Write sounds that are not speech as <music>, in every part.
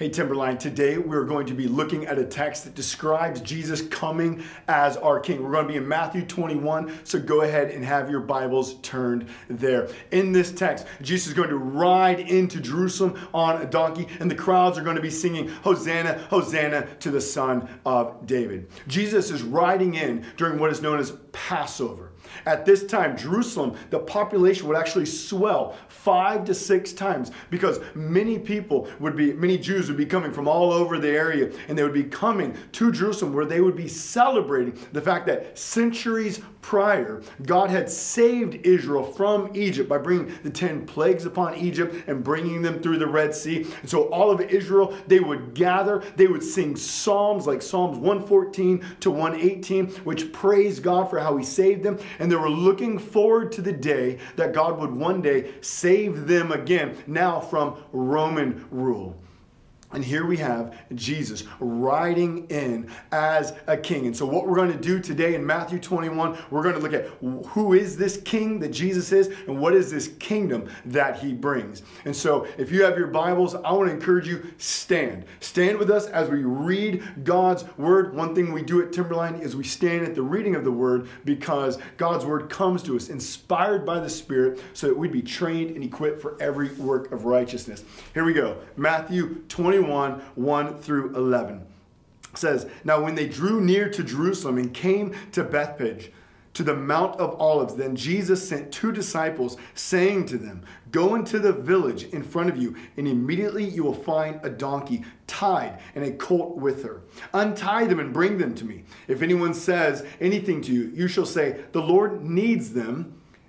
Hey, Timberline, today we're going to be looking at a text that describes Jesus coming as our King. We're going to be in Matthew 21, so go ahead and have your Bibles turned there. In this text, Jesus is going to ride into Jerusalem on a donkey, and the crowds are going to be singing, Hosanna, Hosanna to the Son of David. Jesus is riding in during what is known as Passover. At this time, Jerusalem, the population would actually swell five to six times because many people would be, many Jews would be coming from all over the area and they would be coming to Jerusalem where they would be celebrating the fact that centuries prior, God had saved Israel from Egypt by bringing the 10 plagues upon Egypt and bringing them through the Red Sea. And so all of Israel, they would gather, they would sing psalms like Psalms 114 to 118, which praise God for how he saved them. And they were looking forward to the day that God would one day save them again, now from Roman rule. And here we have Jesus riding in as a king. And so, what we're going to do today in Matthew 21, we're going to look at who is this king that Jesus is and what is this kingdom that he brings. And so, if you have your Bibles, I want to encourage you stand. Stand with us as we read God's word. One thing we do at Timberline is we stand at the reading of the word because God's word comes to us inspired by the Spirit so that we'd be trained and equipped for every work of righteousness. Here we go Matthew 21. 21, 1 through 11. It says, Now when they drew near to Jerusalem and came to Bethphage, to the Mount of Olives, then Jesus sent two disciples, saying to them, Go into the village in front of you, and immediately you will find a donkey tied and a colt with her. Untie them and bring them to me. If anyone says anything to you, you shall say, The Lord needs them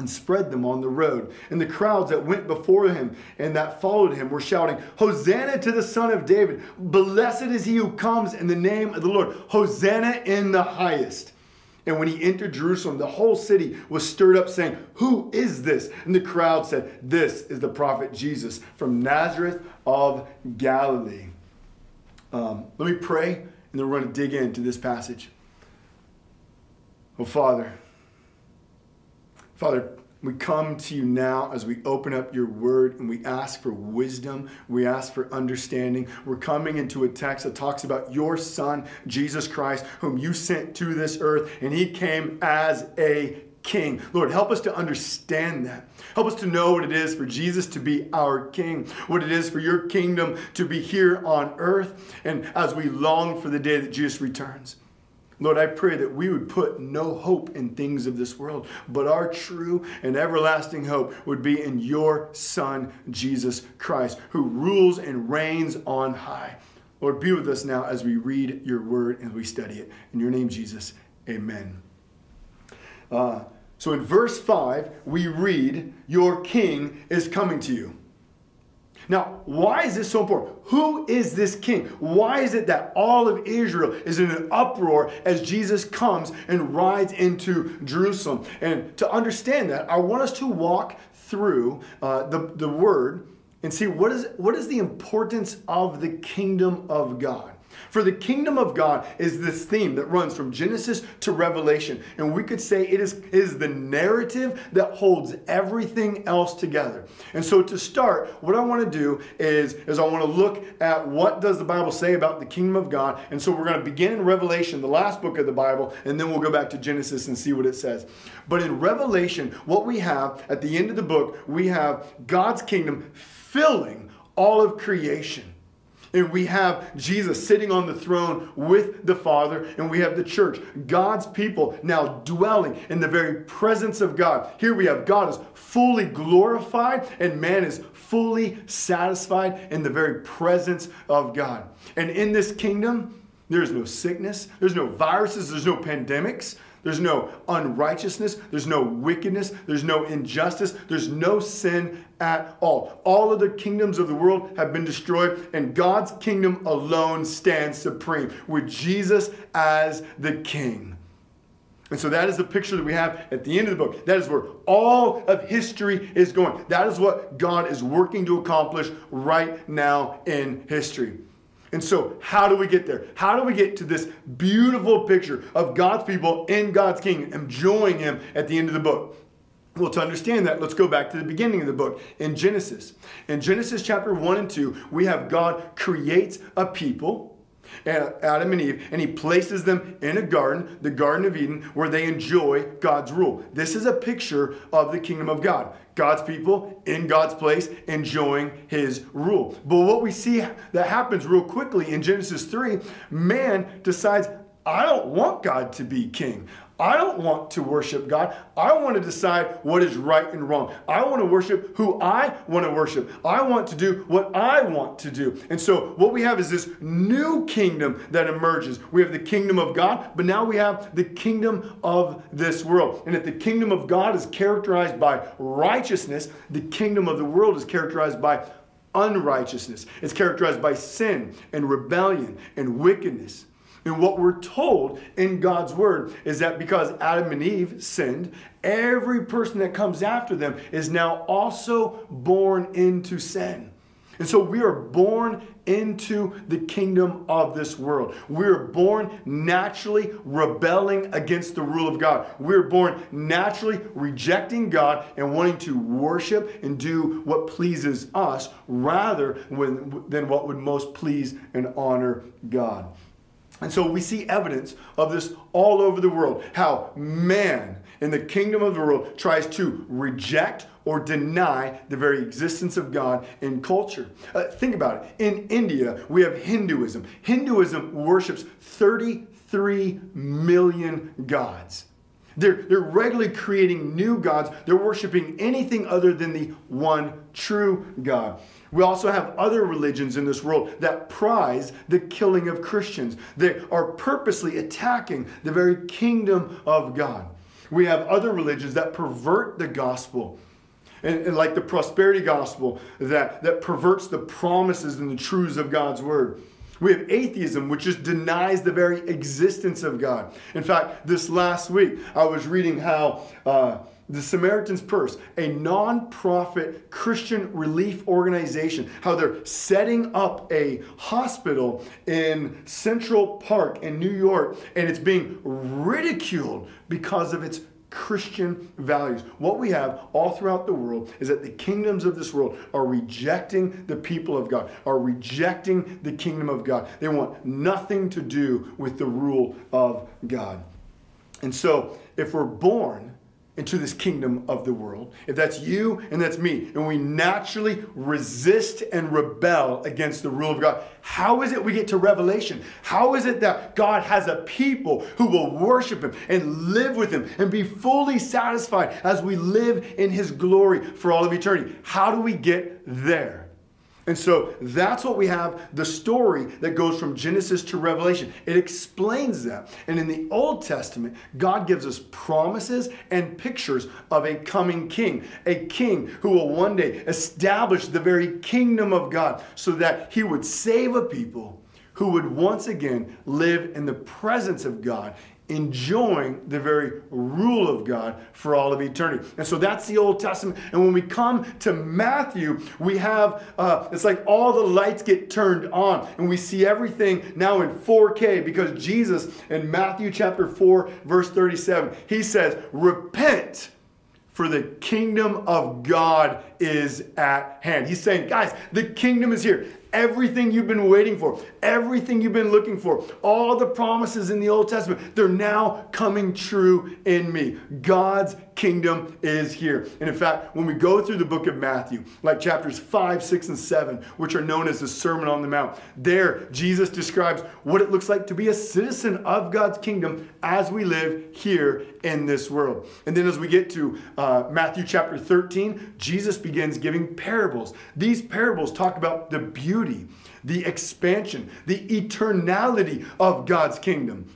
and spread them on the road. And the crowds that went before him and that followed him were shouting, Hosanna to the Son of David! Blessed is he who comes in the name of the Lord! Hosanna in the highest! And when he entered Jerusalem, the whole city was stirred up, saying, Who is this? And the crowd said, This is the prophet Jesus from Nazareth of Galilee. Um, let me pray, and then we're going to dig into this passage. Oh, Father, Father, we come to you now as we open up your word and we ask for wisdom. We ask for understanding. We're coming into a text that talks about your son, Jesus Christ, whom you sent to this earth, and he came as a king. Lord, help us to understand that. Help us to know what it is for Jesus to be our king, what it is for your kingdom to be here on earth, and as we long for the day that Jesus returns. Lord, I pray that we would put no hope in things of this world, but our true and everlasting hope would be in your Son, Jesus Christ, who rules and reigns on high. Lord, be with us now as we read your word and we study it. In your name, Jesus, amen. Uh, so in verse 5, we read, Your king is coming to you. Now, why is this so important? Who is this king? Why is it that all of Israel is in an uproar as Jesus comes and rides into Jerusalem? And to understand that, I want us to walk through uh, the, the word and see what is, what is the importance of the kingdom of God. For the kingdom of God is this theme that runs from Genesis to Revelation. And we could say it is, is the narrative that holds everything else together. And so to start, what I want to do is, is I want to look at what does the Bible say about the kingdom of God. And so we're going to begin in Revelation, the last book of the Bible, and then we'll go back to Genesis and see what it says. But in Revelation, what we have at the end of the book, we have God's kingdom filling all of creation. And we have Jesus sitting on the throne with the Father, and we have the church, God's people now dwelling in the very presence of God. Here we have God is fully glorified, and man is fully satisfied in the very presence of God. And in this kingdom, There's no sickness, there's no viruses, there's no pandemics, there's no unrighteousness, there's no wickedness, there's no injustice, there's no sin at all. All of the kingdoms of the world have been destroyed, and God's kingdom alone stands supreme with Jesus as the king. And so that is the picture that we have at the end of the book. That is where all of history is going. That is what God is working to accomplish right now in history. And so, how do we get there? How do we get to this beautiful picture of God's people in God's kingdom, enjoying Him at the end of the book? Well, to understand that, let's go back to the beginning of the book in Genesis. In Genesis chapter 1 and 2, we have God creates a people Adam and Eve, and he places them in a garden, the Garden of Eden, where they enjoy God's rule. This is a picture of the kingdom of God. God's people in God's place enjoying his rule. But what we see that happens real quickly in Genesis 3, man decides, I don't want God to be king. I don't want to worship God. I want to decide what is right and wrong. I want to worship who I want to worship. I want to do what I want to do. And so, what we have is this new kingdom that emerges. We have the kingdom of God, but now we have the kingdom of this world. And if the kingdom of God is characterized by righteousness, the kingdom of the world is characterized by unrighteousness. It's characterized by sin and rebellion and wickedness. And what we're told in God's word is that because Adam and Eve sinned, every person that comes after them is now also born into sin. And so we are born into the kingdom of this world. We're born naturally rebelling against the rule of God. We're born naturally rejecting God and wanting to worship and do what pleases us rather than what would most please and honor God. And so we see evidence of this all over the world how man in the kingdom of the world tries to reject or deny the very existence of God in culture. Uh, think about it. In India, we have Hinduism. Hinduism worships 33 million gods. They're, they're regularly creating new gods. They're worshiping anything other than the one true God. We also have other religions in this world that prize the killing of Christians. They are purposely attacking the very kingdom of God. We have other religions that pervert the gospel. And, and, like the prosperity gospel that, that perverts the promises and the truths of God's word. We have atheism, which just denies the very existence of God. In fact, this last week, I was reading how uh, the Samaritan's Purse, a non-profit Christian relief organization, how they're setting up a hospital in Central Park in New York, and it's being ridiculed because of its Christian values. What we have all throughout the world is that the kingdoms of this world are rejecting the people of God, are rejecting the kingdom of God. They want nothing to do with the rule of God. And so, if we're born into this kingdom of the world. If that's you and that's me, and we naturally resist and rebel against the rule of God, how is it we get to Revelation? How is it that God has a people who will worship Him and live with Him and be fully satisfied as we live in His glory for all of eternity? How do we get there? And so that's what we have the story that goes from Genesis to Revelation. It explains that. And in the Old Testament, God gives us promises and pictures of a coming king, a king who will one day establish the very kingdom of God so that he would save a people who would once again live in the presence of God enjoying the very rule of God for all of eternity. And so that's the Old Testament. And when we come to Matthew, we have, uh, it's like all the lights get turned on and we see everything now in 4K because Jesus in Matthew chapter 4, verse 37, he says, Repent for the kingdom of God is at hand. He's saying, guys, the kingdom is here. Everything you've been waiting for, everything you've been looking for, all the promises in the Old Testament, they're now coming true in me. God's kingdom is here. And in fact, when we go through the book of Matthew, like chapters 5, 6, and 7, which are known as the Sermon on the Mount, there Jesus describes what it looks like to be a citizen of God's kingdom as we live here in this world. And then as we get to uh, Matthew chapter 13, Jesus begins giving parables. These parables talk about the beauty, the expansion, the eternality of God's kingdom.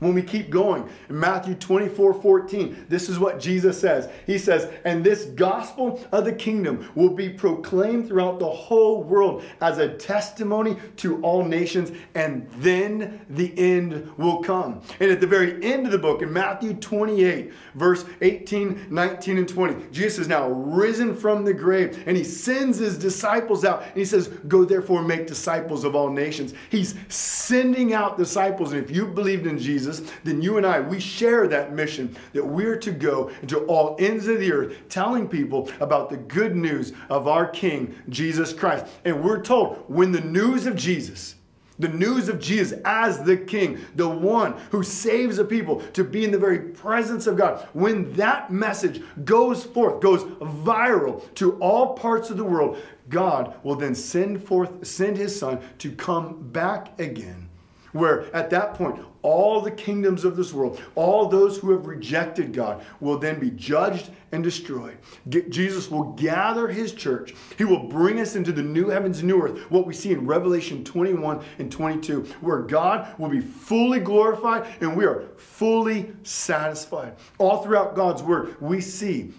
When we keep going, in Matthew 24 14, this is what Jesus says. He says, And this gospel of the kingdom will be proclaimed throughout the whole world as a testimony to all nations, and then the end will come. And at the very end of the book, in Matthew 28, verse 18, 19, and 20, Jesus is now risen from the grave, and he sends his disciples out, and he says, Go therefore make disciples of all nations. He's sending out disciples, and if you believed in Jesus, Jesus, then you and I, we share that mission that we're to go into all ends of the earth telling people about the good news of our King, Jesus Christ. And we're told when the news of Jesus, the news of Jesus as the King, the one who saves a people to be in the very presence of God, when that message goes forth, goes viral to all parts of the world, God will then send forth, send his son to come back again. Where at that point, all the kingdoms of this world, all those who have rejected God, will then be judged and destroyed. Jesus will gather his church. He will bring us into the new heavens and new earth, what we see in Revelation 21 and 22, where God will be fully glorified and we are fully satisfied. All throughout God's word, we see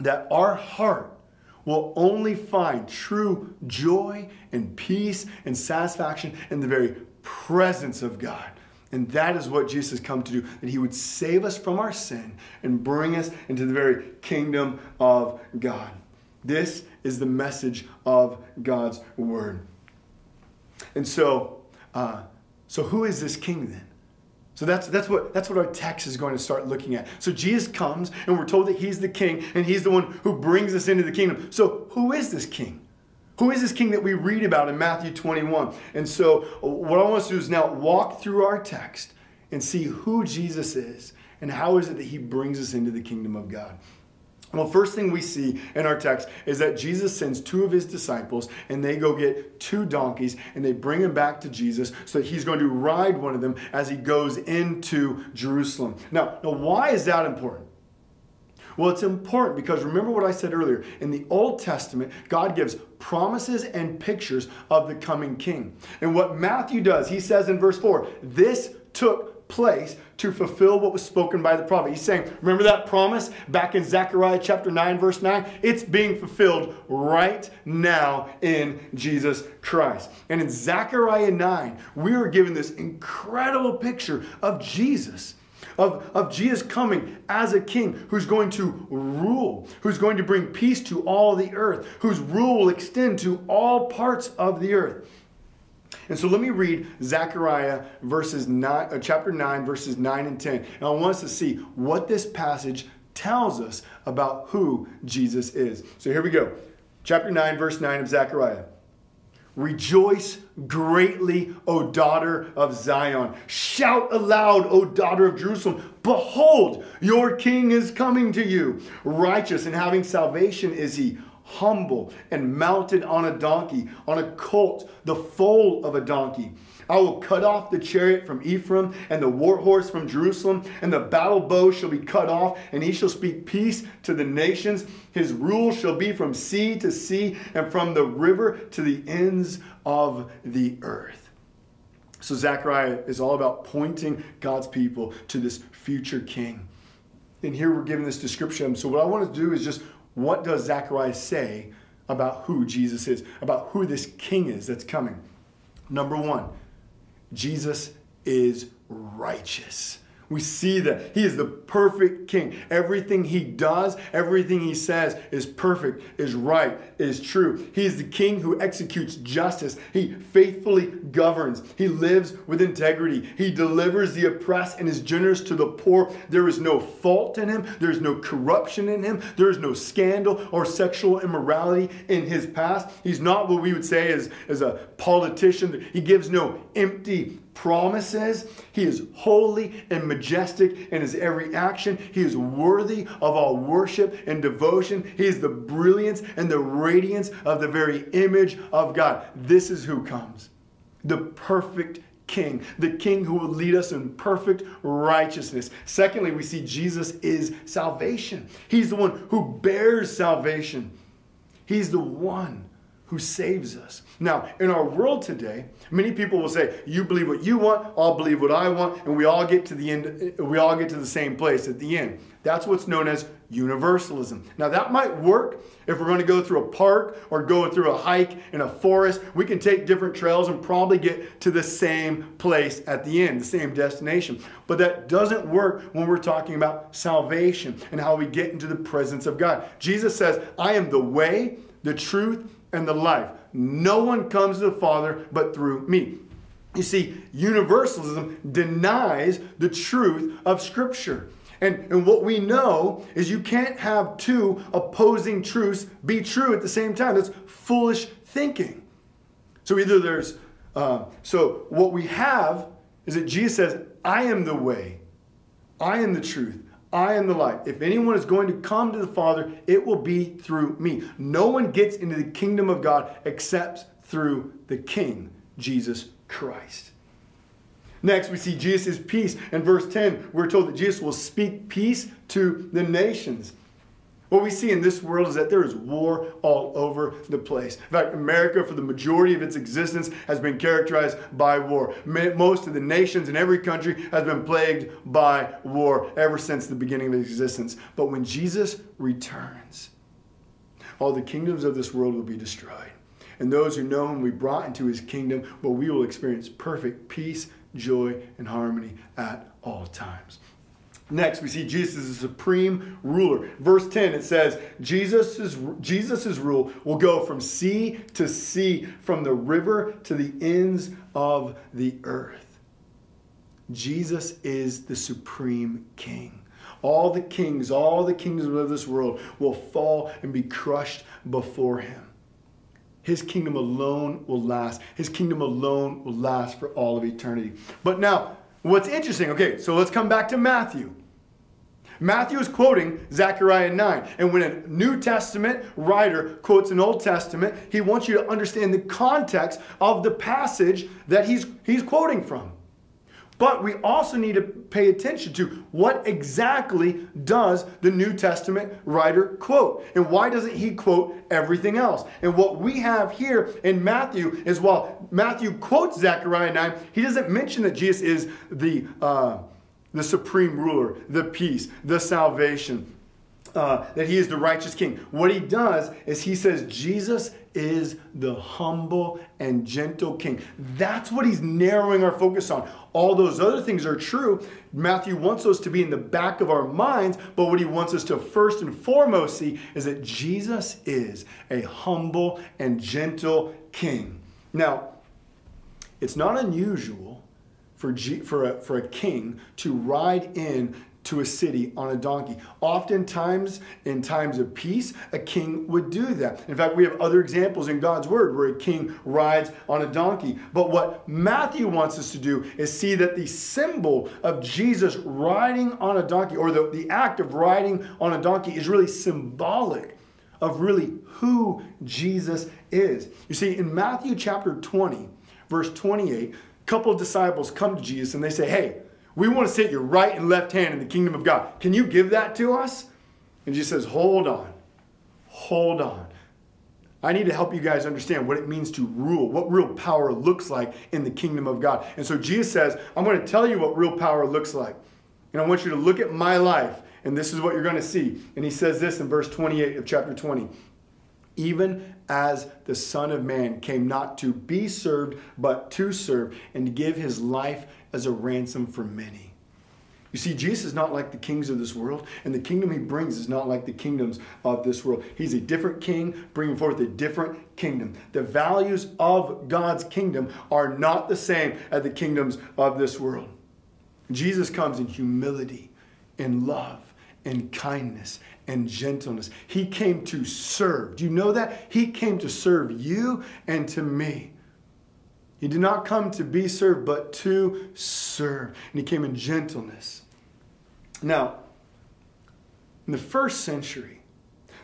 that our heart will only find true joy and peace and satisfaction in the very presence of God. And that is what Jesus come to do, that he would save us from our sin and bring us into the very kingdom of God. This is the message of God's word. And so, uh, so who is this king then? So that's, that's, what, that's what our text is going to start looking at. So Jesus comes, and we're told that he's the king, and he's the one who brings us into the kingdom. So who is this king? Who is this king that we read about in Matthew 21? And so, uh, what I want us to do is now walk through our text and see who Jesus is and how is it that he brings us into the kingdom of God. Well, first thing we see in our text is that Jesus sends two of his disciples and they go get two donkeys and they bring them back to Jesus so that he's going to ride one of them as he goes into Jerusalem. Now, now why is that important? Well, it's important because remember what I said earlier. In the Old Testament, God gives promises and pictures of the coming king. And what Matthew does, he says in verse 4, this took place to fulfill what was spoken by the prophet. He's saying, remember that promise back in Zechariah chapter 9, verse 9? It's being fulfilled right now in Jesus Christ. And in Zechariah 9, we are given this incredible picture of Jesus of, of Jesus coming as a king who's going to rule, who's going to bring peace to all the earth, whose rule will extend to all parts of the earth. And so let me read Zechariah verses nine, uh, chapter 9, verses 9 and 10. And I want us to see what this passage tells us about who Jesus is. So here we go. Chapter 9, verse 9 of Zechariah. Rejoice greatly, O daughter of Zion. Shout aloud, O daughter of Jerusalem. Behold, your king is coming to you. Righteous and having salvation is he, humble and mounted on a donkey, on a colt, the foal of a donkey I will cut off the chariot from Ephraim and the war horse from Jerusalem, and the battle bow shall be cut off, and he shall speak peace to the nations. His rule shall be from sea to sea and from the river to the ends of the earth. So, Zechariah is all about pointing God's people to this future king. And here we're given this description. So, what I want to do is just what does Zechariah say about who Jesus is, about who this king is that's coming? Number one, Jesus is righteous. We see that he is the perfect king. Everything he does, everything he says is perfect, is right, is true. He is the king who executes justice. He faithfully governs. He lives with integrity. He delivers the oppressed and is generous to the poor. There is no fault in him. There is no corruption in him. There is no scandal or sexual immorality in his past. He's not what we would say as, as a politician. He gives no empty promises. He is holy and majestic in his every action. He is worthy of all worship and devotion. He is the brilliance and the radiance of the very image of God. This is who comes the perfect king, the king who will lead us in perfect righteousness. Secondly, we see Jesus is salvation. He's the one who bears salvation. He's the one who saves us. Now, in our world today, many people will say, "You believe what you want, I'll believe what I want, and we all get to the end we all get to the same place at the end." That's what's known as universalism. Now, that might work if we're going to go through a park or go through a hike in a forest. We can take different trails and probably get to the same place at the end, the same destination. But that doesn't work when we're talking about salvation and how we get into the presence of God. Jesus says, "I am the way, the truth, and the life. No one comes to the Father but through me. You see, universalism denies the truth of Scripture. And, and what we know is you can't have two opposing truths be true at the same time. That's foolish thinking. So either there's, uh, so what we have is that Jesus says, I am the way, I am the truth, I am the light. If anyone is going to come to the Father, it will be through me. No one gets into the kingdom of God except through the King, Jesus Christ. Next, we see Jesus' peace. In verse 10, we're told that Jesus will speak peace to the nations. What we see in this world is that there is war all over the place. In fact, America, for the majority of its existence, has been characterized by war. Most of the nations in every country has been plagued by war ever since the beginning of existence. But when Jesus returns, all the kingdoms of this world will be destroyed. And those who know him will be brought into his kingdom, where we will experience perfect peace, joy, and harmony at all times. Next, we see Jesus is the supreme ruler. Verse 10, it says, Jesus' Jesus's rule will go from sea to sea, from the river to the ends of the earth. Jesus is the supreme king. All the kings, all the kingdoms of this world will fall and be crushed before him. His kingdom alone will last. His kingdom alone will last for all of eternity. But now, What's interesting, okay, so let's come back to Matthew. Matthew is quoting Zechariah 9. And when a New Testament writer quotes an Old Testament, he wants you to understand the context of the passage that he's, he's quoting from. But we also need to pay attention to what exactly does the New Testament writer quote? And why doesn't he quote everything else? And what we have here in Matthew is while Matthew quotes Zechariah 9, he doesn't mention that Jesus is the, uh, the supreme ruler, the peace, the salvation, uh, that he is the righteous king. What he does is he says Jesus is the humble and gentle king. That's what he's narrowing our focus on. All those other things are true. Matthew wants those to be in the back of our minds, but what he wants us to first and foremost see is that Jesus is a humble and gentle king. Now, it's not unusual for, G, for, a, for a king to ride in to a city on a donkey. Oftentimes, in times of peace, a king would do that. In fact, we have other examples in God's word where a king rides on a donkey. But what Matthew wants us to do is see that the symbol of Jesus riding on a donkey, or the, the act of riding on a donkey, is really symbolic of really who Jesus is. You see, in Matthew chapter 20, verse 28, a couple of disciples come to Jesus and they say, Hey, we want to sit your right and left hand in the kingdom of God. Can you give that to us? And Jesus says, Hold on. Hold on. I need to help you guys understand what it means to rule, what real power looks like in the kingdom of God. And so Jesus says, I'm going to tell you what real power looks like. And I want you to look at my life, and this is what you're going to see. And he says this in verse 28 of chapter 20 Even as the Son of Man came not to be served, but to serve, and to give his life as a ransom for many. You see, Jesus is not like the kings of this world, and the kingdom he brings is not like the kingdoms of this world. He's a different king, bringing forth a different kingdom. The values of God's kingdom are not the same as the kingdoms of this world. Jesus comes in humility, in love, in kindness, and gentleness. He came to serve. Do you know that? He came to serve you and to me. He did not come to be served, but to serve. And he came in gentleness. Now, in the first century,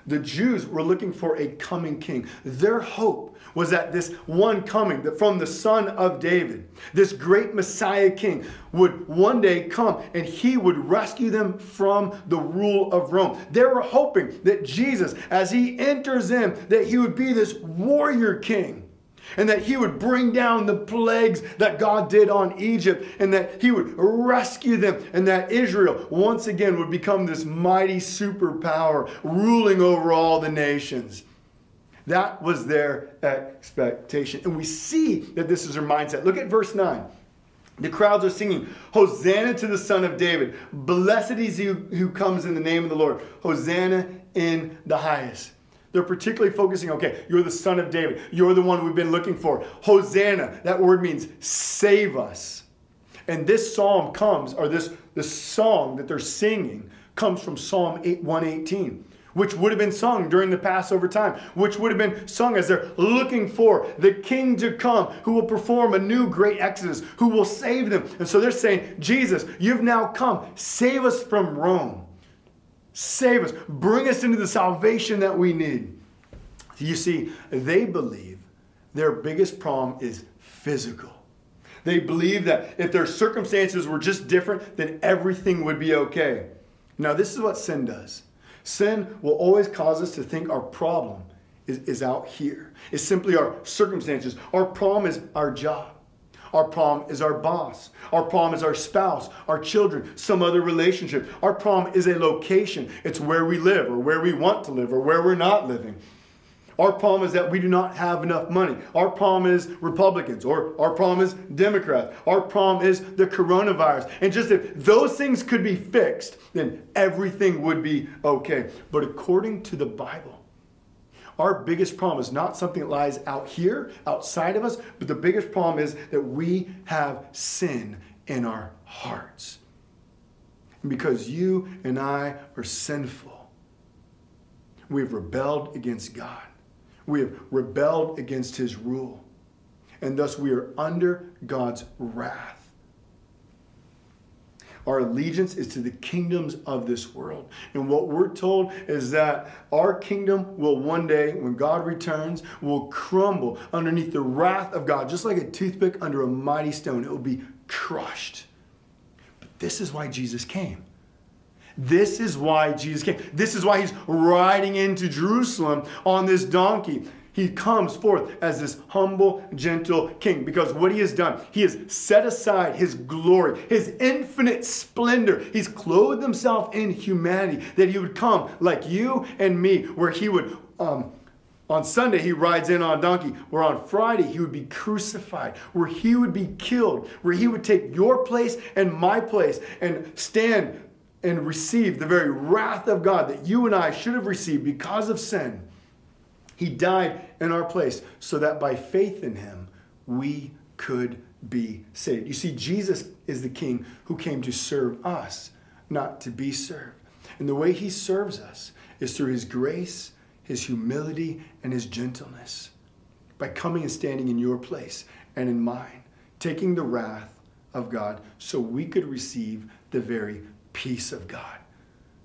the Jews were looking for a coming king. Their hope was that this one coming, that from the son of David, this great Messiah king, would one day come and he would rescue them from the rule of Rome. They were hoping that Jesus, as he enters in, that he would be this warrior king and that he would bring down the plagues that God did on Egypt, and that he would rescue them, and that Israel once again would become this mighty superpower ruling over all the nations. That was their expectation. And we see that this is their mindset. Look at verse 9. The crowds are singing, Hosanna to the Son of David. Blessed is he who comes in the name of the Lord. Hosanna in the highest. They're particularly focusing, okay, you're the son of David. You're the one we've been looking for. Hosanna, that word means save us. And this psalm comes, or this, this song that they're singing, comes from Psalm 8, 118, which would have been sung during the Passover time, which would have been sung as they're looking for the king to come who will perform a new great exodus, who will save them. And so they're saying, Jesus, you've now come. Save us from Rome. Save us. Bring us into the salvation that we need. You see, they believe their biggest problem is physical. They believe that if their circumstances were just different, then everything would be okay. Now, this is what sin does sin will always cause us to think our problem is, is out here. It's simply our circumstances. Our problem is our job. Our problem is our boss. Our problem is our spouse, our children, some other relationship. Our problem is a location. It's where we live or where we want to live or where we're not living. Our problem is that we do not have enough money. Our problem is Republicans or our problem is Democrats. Our problem is the coronavirus. And just if those things could be fixed, then everything would be okay. But according to the Bible, our biggest problem is not something that lies out here, outside of us, but the biggest problem is that we have sin in our hearts. And because you and I are sinful, we have rebelled against God. We have rebelled against his rule. And thus we are under God's wrath. Our allegiance is to the kingdoms of this world. And what we're told is that our kingdom will one day, when God returns, will crumble underneath the wrath of God, just like a toothpick under a mighty stone. It will be crushed. But this is why Jesus came. This is why Jesus came. This is why he's riding into Jerusalem on this donkey. He comes forth as this humble, gentle king because what he has done, he has set aside his glory, his infinite splendor. He's clothed himself in humanity, that he would come like you and me, where he would. Um, on Sunday, he rides in on a donkey, where on Friday, he would be crucified, where he would be killed, where he would take your place and my place and stand and receive the very wrath of God that you and I should have received because of sin. He died in our place so that by faith in him, we could be saved. You see, Jesus is the king who came to serve us, not to be served. And the way he serves us is through his grace, his humility, and his gentleness. By coming and standing in your place and in mine, taking the wrath of God so we could receive the very peace of God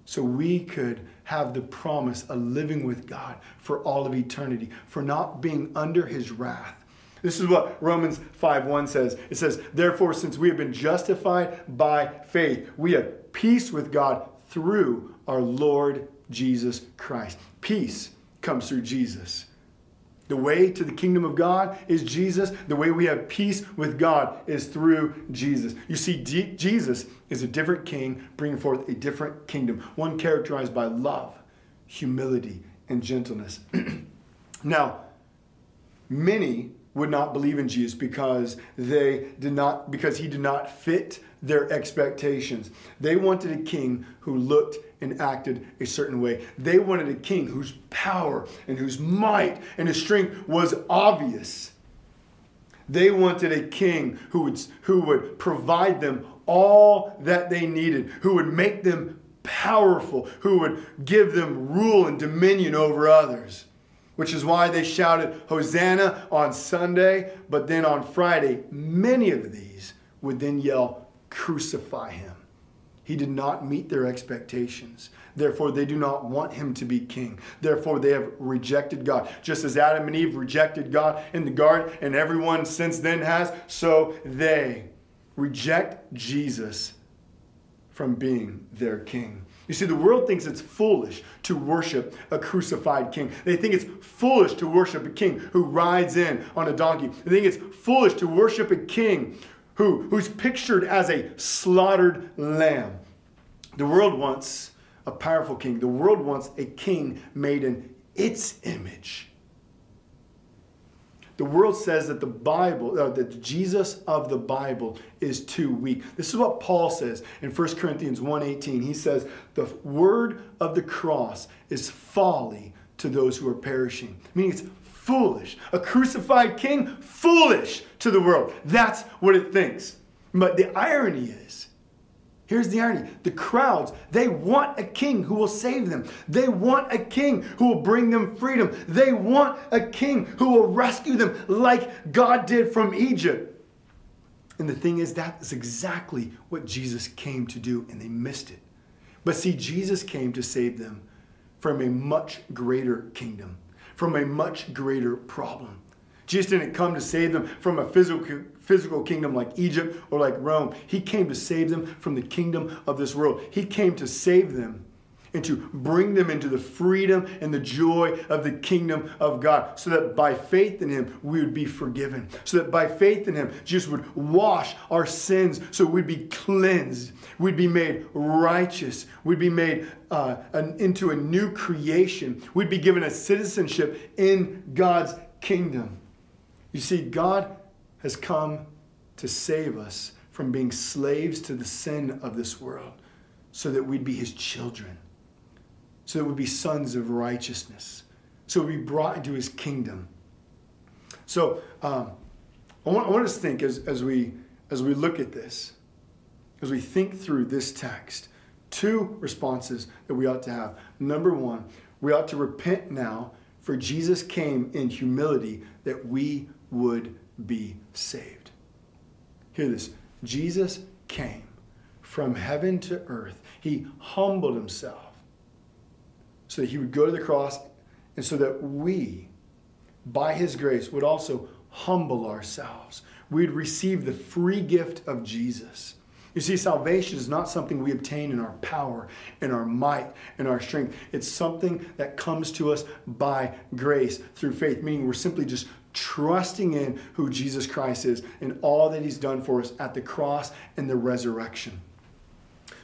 so we could have the promise of living with God for all of eternity, for not being under his wrath. This is what Romans 5:1 says. It says, "Therefore since we have been justified by faith, we have peace with God through our Lord Jesus Christ." Peace comes through Jesus. The way to the kingdom of God is Jesus. The way we have peace with God is through Jesus. You see, D- Jesus is a different king bringing forth a different kingdom, one characterized by love, humility, and gentleness. <clears throat> now, many would not believe in Jesus because they did not because he did not fit their expectations. They wanted a king who looked and acted a certain way. They wanted a king whose power and whose might and his strength was obvious. They wanted a king who would, who would provide them all that they needed, who would make them powerful, who would give them rule and dominion over others. Which is why they shouted Hosanna on Sunday, but then on Friday, many of these would then yell, Crucify him. He did not meet their expectations. Therefore, they do not want him to be king. Therefore, they have rejected God. Just as Adam and Eve rejected God in the garden, and everyone since then has, so they reject Jesus from being their king. You see, the world thinks it's foolish to worship a crucified king. They think it's foolish to worship a king who rides in on a donkey. They think it's foolish to worship a king who, who's pictured as a slaughtered lamb. The world wants a powerful king. The world wants a king made in its image. The world says that the Bible, uh, that Jesus of the Bible is too weak. This is what Paul says in 1 Corinthians 1:18. He says, "The word of the cross is folly to those who are perishing." Meaning it's foolish. A crucified king, foolish to the world. That's what it thinks. But the irony is, Here's the irony. The crowds, they want a king who will save them. They want a king who will bring them freedom. They want a king who will rescue them like God did from Egypt. And the thing is, that is exactly what Jesus came to do, and they missed it. But see, Jesus came to save them from a much greater kingdom, from a much greater problem. Jesus didn't come to save them from a physical, physical kingdom like Egypt or like Rome. He came to save them from the kingdom of this world. He came to save them and to bring them into the freedom and the joy of the kingdom of God, so that by faith in Him we would be forgiven. So that by faith in Him, Jesus would wash our sins so we'd be cleansed. We'd be made righteous. We'd be made uh, an, into a new creation. We'd be given a citizenship in God's kingdom. You see, God has come to save us from being slaves to the sin of this world so that we'd be his children, so that we'd be sons of righteousness, so we'd be brought into his kingdom. So um, I, want, I want us to think as, as, we, as we look at this, as we think through this text, two responses that we ought to have. Number one, we ought to repent now, for Jesus came in humility that we would be saved. Hear this Jesus came from heaven to earth, he humbled himself so that he would go to the cross and so that we, by his grace, would also humble ourselves. We'd receive the free gift of Jesus. You see, salvation is not something we obtain in our power, in our might, in our strength. It's something that comes to us by grace through faith, meaning we're simply just trusting in who Jesus Christ is and all that he's done for us at the cross and the resurrection.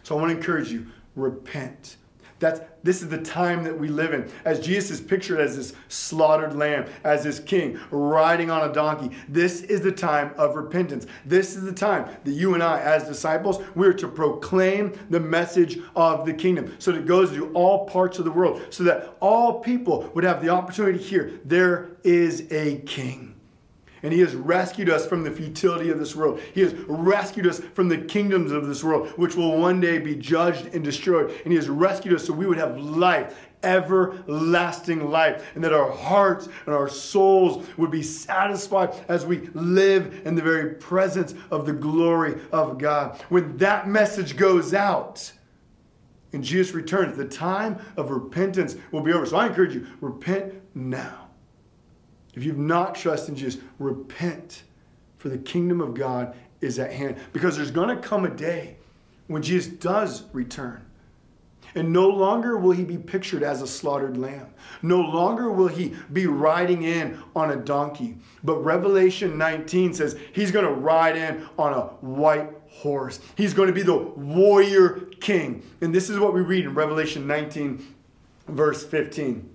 So I want to encourage you repent. That's, this is the time that we live in. As Jesus is pictured as this slaughtered lamb, as this king riding on a donkey, this is the time of repentance. This is the time that you and I, as disciples, we're to proclaim the message of the kingdom. So that it goes to all parts of the world, so that all people would have the opportunity to hear there is a king. And he has rescued us from the futility of this world. He has rescued us from the kingdoms of this world, which will one day be judged and destroyed. And he has rescued us so we would have life, everlasting life, and that our hearts and our souls would be satisfied as we live in the very presence of the glory of God. When that message goes out, and Jesus returns, the time of repentance will be over. So I encourage you, repent now. If you've not trusted in Jesus, repent, for the kingdom of God is at hand. Because there's going to come a day when Jesus does return. And no longer will he be pictured as a slaughtered lamb. No longer will he be riding in on a donkey. But Revelation 19 says he's going to ride in on a white horse. He's going to be the warrior king. And this is what we read in Revelation 19, verse 15.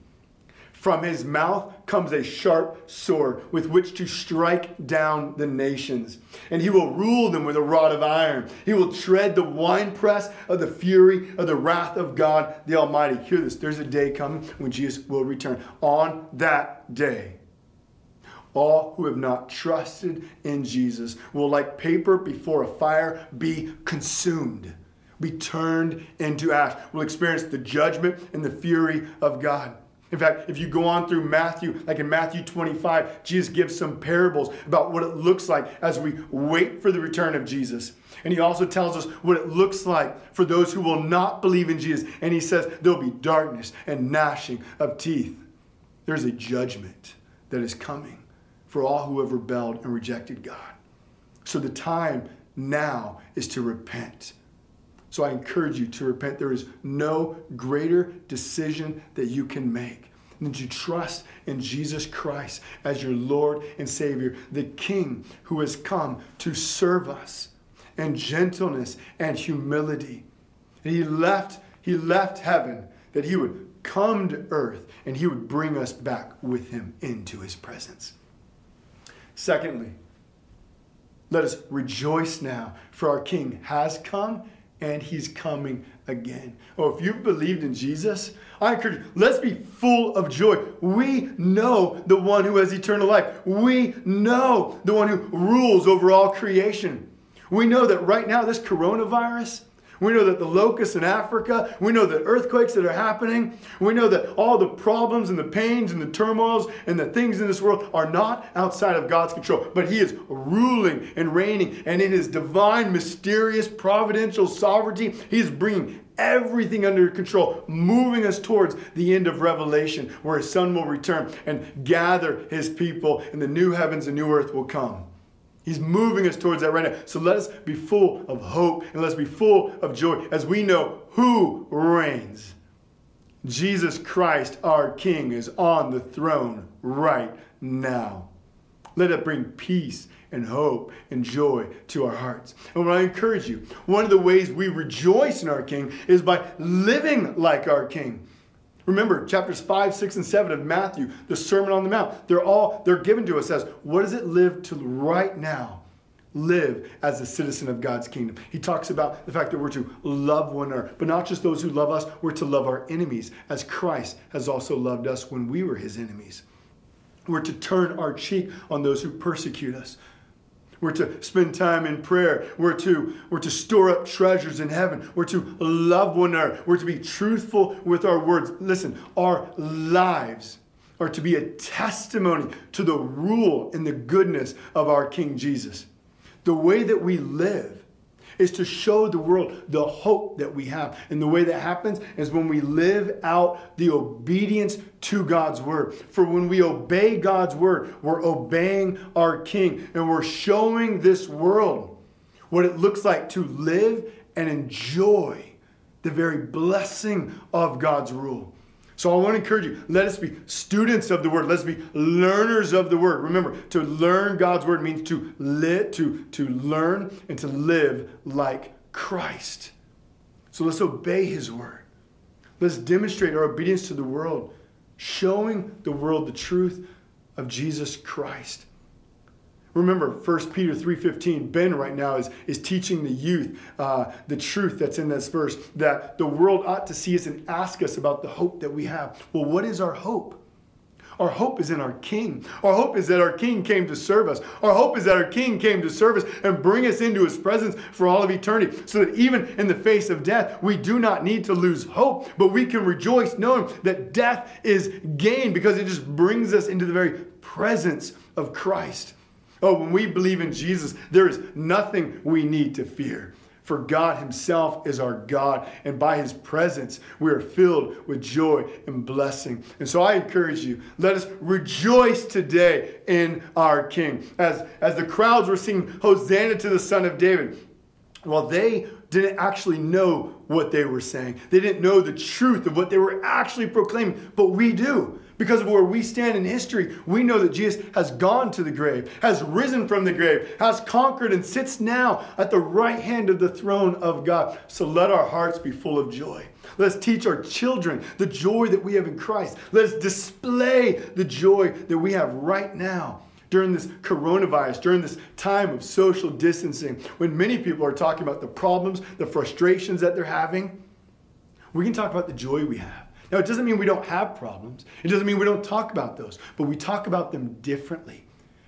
From his mouth comes a sharp sword with which to strike down the nations. And he will rule them with a rod of iron. He will tread the winepress of the fury of the wrath of God the Almighty. Hear this there's a day coming when Jesus will return. On that day, all who have not trusted in Jesus will, like paper before a fire, be consumed, be turned into ash, will experience the judgment and the fury of God. In fact, if you go on through Matthew, like in Matthew 25, Jesus gives some parables about what it looks like as we wait for the return of Jesus. And he also tells us what it looks like for those who will not believe in Jesus. And he says there'll be darkness and gnashing of teeth. There's a judgment that is coming for all who have rebelled and rejected God. So the time now is to repent. So I encourage you to repent. There is no greater decision that you can make than to trust in Jesus Christ as your Lord and Savior, the King who has come to serve us in gentleness and humility. And he left, he left heaven that he would come to earth and he would bring us back with him into his presence. Secondly, let us rejoice now, for our King has come and he's coming again. Oh, if you've believed in Jesus, I encourage you, let's be full of joy. We know the one who has eternal life. We know the one who rules over all creation. We know that right now, this coronavirus, we know that the locusts in Africa, we know the earthquakes that are happening, we know that all the problems and the pains and the turmoils and the things in this world are not outside of God's control, but He is ruling and reigning, and in His divine, mysterious, providential sovereignty, He is bringing everything under control, moving us towards the end of Revelation, where His Son will return and gather His people, and the new heavens and new earth will come. He's moving us towards that right now. So let us be full of hope and let's be full of joy as we know who reigns. Jesus Christ, our King, is on the throne right now. Let it bring peace and hope and joy to our hearts. And what I encourage you, one of the ways we rejoice in our King is by living like our King. Remember, chapters 5, 6, and 7 of Matthew, the Sermon on the Mount, they're all they're given to us as what does it live to right now? Live as a citizen of God's kingdom. He talks about the fact that we're to love one another, but not just those who love us, we're to love our enemies, as Christ has also loved us when we were his enemies. We're to turn our cheek on those who persecute us. We're to spend time in prayer. We're to, we're to store up treasures in heaven. We're to love one another. We're to be truthful with our words. Listen, our lives are to be a testimony to the rule and the goodness of our King Jesus. The way that we live is to show the world the hope that we have. And the way that happens is when we live out the obedience to God's word. For when we obey God's word, we're obeying our King and we're showing this world what it looks like to live and enjoy the very blessing of God's rule. So I want to encourage you, let us be students of the word. Let's be learners of the word. Remember, to learn God's word means to to, to learn and to live like Christ. So let's obey his word. Let's demonstrate our obedience to the world, showing the world the truth of Jesus Christ. Remember 1 Peter 3.15, Ben right now is, is teaching the youth uh, the truth that's in this verse, that the world ought to see us and ask us about the hope that we have. Well, what is our hope? Our hope is in our King. Our hope is that our King came to serve us. Our hope is that our King came to serve us and bring us into his presence for all of eternity. So that even in the face of death, we do not need to lose hope, but we can rejoice knowing that death is gain because it just brings us into the very presence of Christ. Oh, when we believe in Jesus, there is nothing we need to fear. For God Himself is our God, and by His presence, we are filled with joy and blessing. And so I encourage you, let us rejoice today in our King. As, as the crowds were singing, Hosanna to the Son of David, well, they didn't actually know what they were saying. They didn't know the truth of what they were actually proclaiming, but we do. Because of where we stand in history, we know that Jesus has gone to the grave, has risen from the grave, has conquered, and sits now at the right hand of the throne of God. So let our hearts be full of joy. Let's teach our children the joy that we have in Christ. Let's display the joy that we have right now during this coronavirus, during this time of social distancing, when many people are talking about the problems, the frustrations that they're having. We can talk about the joy we have. Now, it doesn't mean we don't have problems. It doesn't mean we don't talk about those, but we talk about them differently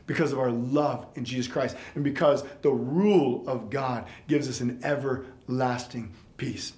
because of our love in Jesus Christ and because the rule of God gives us an everlasting peace.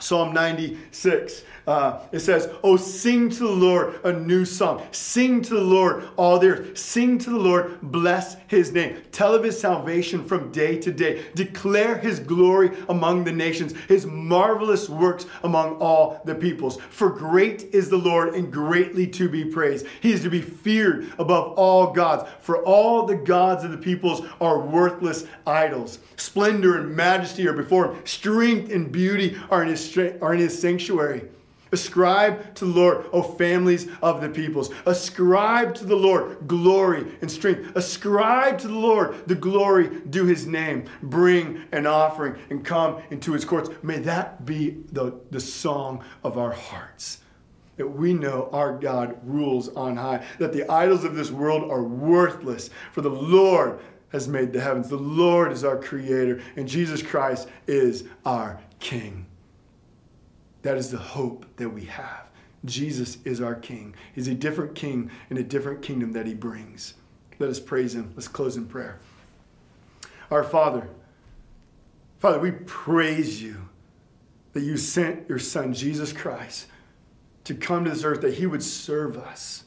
Psalm 96. Uh, it says, Oh, sing to the Lord a new song. Sing to the Lord all the earth. Sing to the Lord, bless his name. Tell of his salvation from day to day. Declare his glory among the nations, his marvelous works among all the peoples. For great is the Lord and greatly to be praised. He is to be feared above all gods. For all the gods of the peoples are worthless idols. Splendor and majesty are before him, strength and beauty are in his, are in his sanctuary. Ascribe to the Lord, O families of the peoples. Ascribe to the Lord glory and strength. Ascribe to the Lord the glory due his name. Bring an offering and come into his courts. May that be the, the song of our hearts. That we know our God rules on high, that the idols of this world are worthless, for the Lord has made the heavens. The Lord is our creator, and Jesus Christ is our King. That is the hope that we have. Jesus is our King. He's a different King in a different kingdom that He brings. Let us praise Him. Let's close in prayer. Our Father, Father, we praise you that you sent your Son, Jesus Christ, to come to this earth, that He would serve us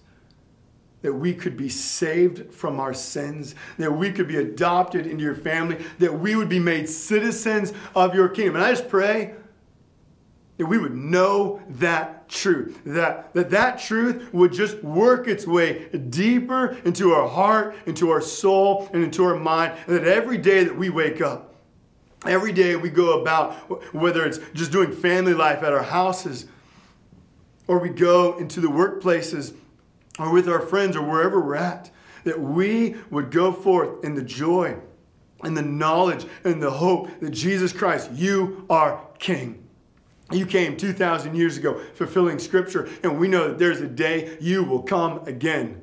that we could be saved from our sins, that we could be adopted into your family, that we would be made citizens of your kingdom. And I just pray that we would know that truth, that, that that truth would just work its way deeper into our heart, into our soul, and into our mind, and that every day that we wake up, every day we go about, whether it's just doing family life at our houses, or we go into the workplaces, or with our friends, or wherever we're at, that we would go forth in the joy and the knowledge and the hope that Jesus Christ, you are King. You came 2,000 years ago fulfilling scripture, and we know that there's a day you will come again.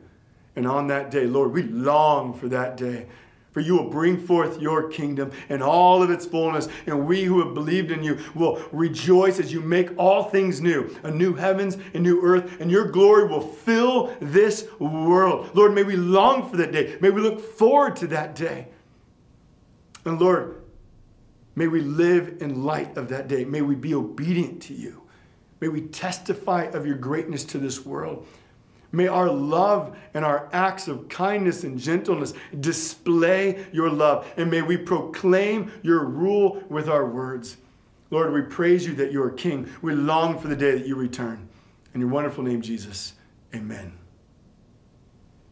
And on that day, Lord, we long for that day. For you will bring forth your kingdom and all of its fullness, and we who have believed in you will rejoice as you make all things new a new heavens and new earth, and your glory will fill this world. Lord, may we long for that day. May we look forward to that day. And Lord, May we live in light of that day. May we be obedient to you. May we testify of your greatness to this world. May our love and our acts of kindness and gentleness display your love. And may we proclaim your rule with our words. Lord, we praise you that you are King. We long for the day that you return. In your wonderful name, Jesus, amen.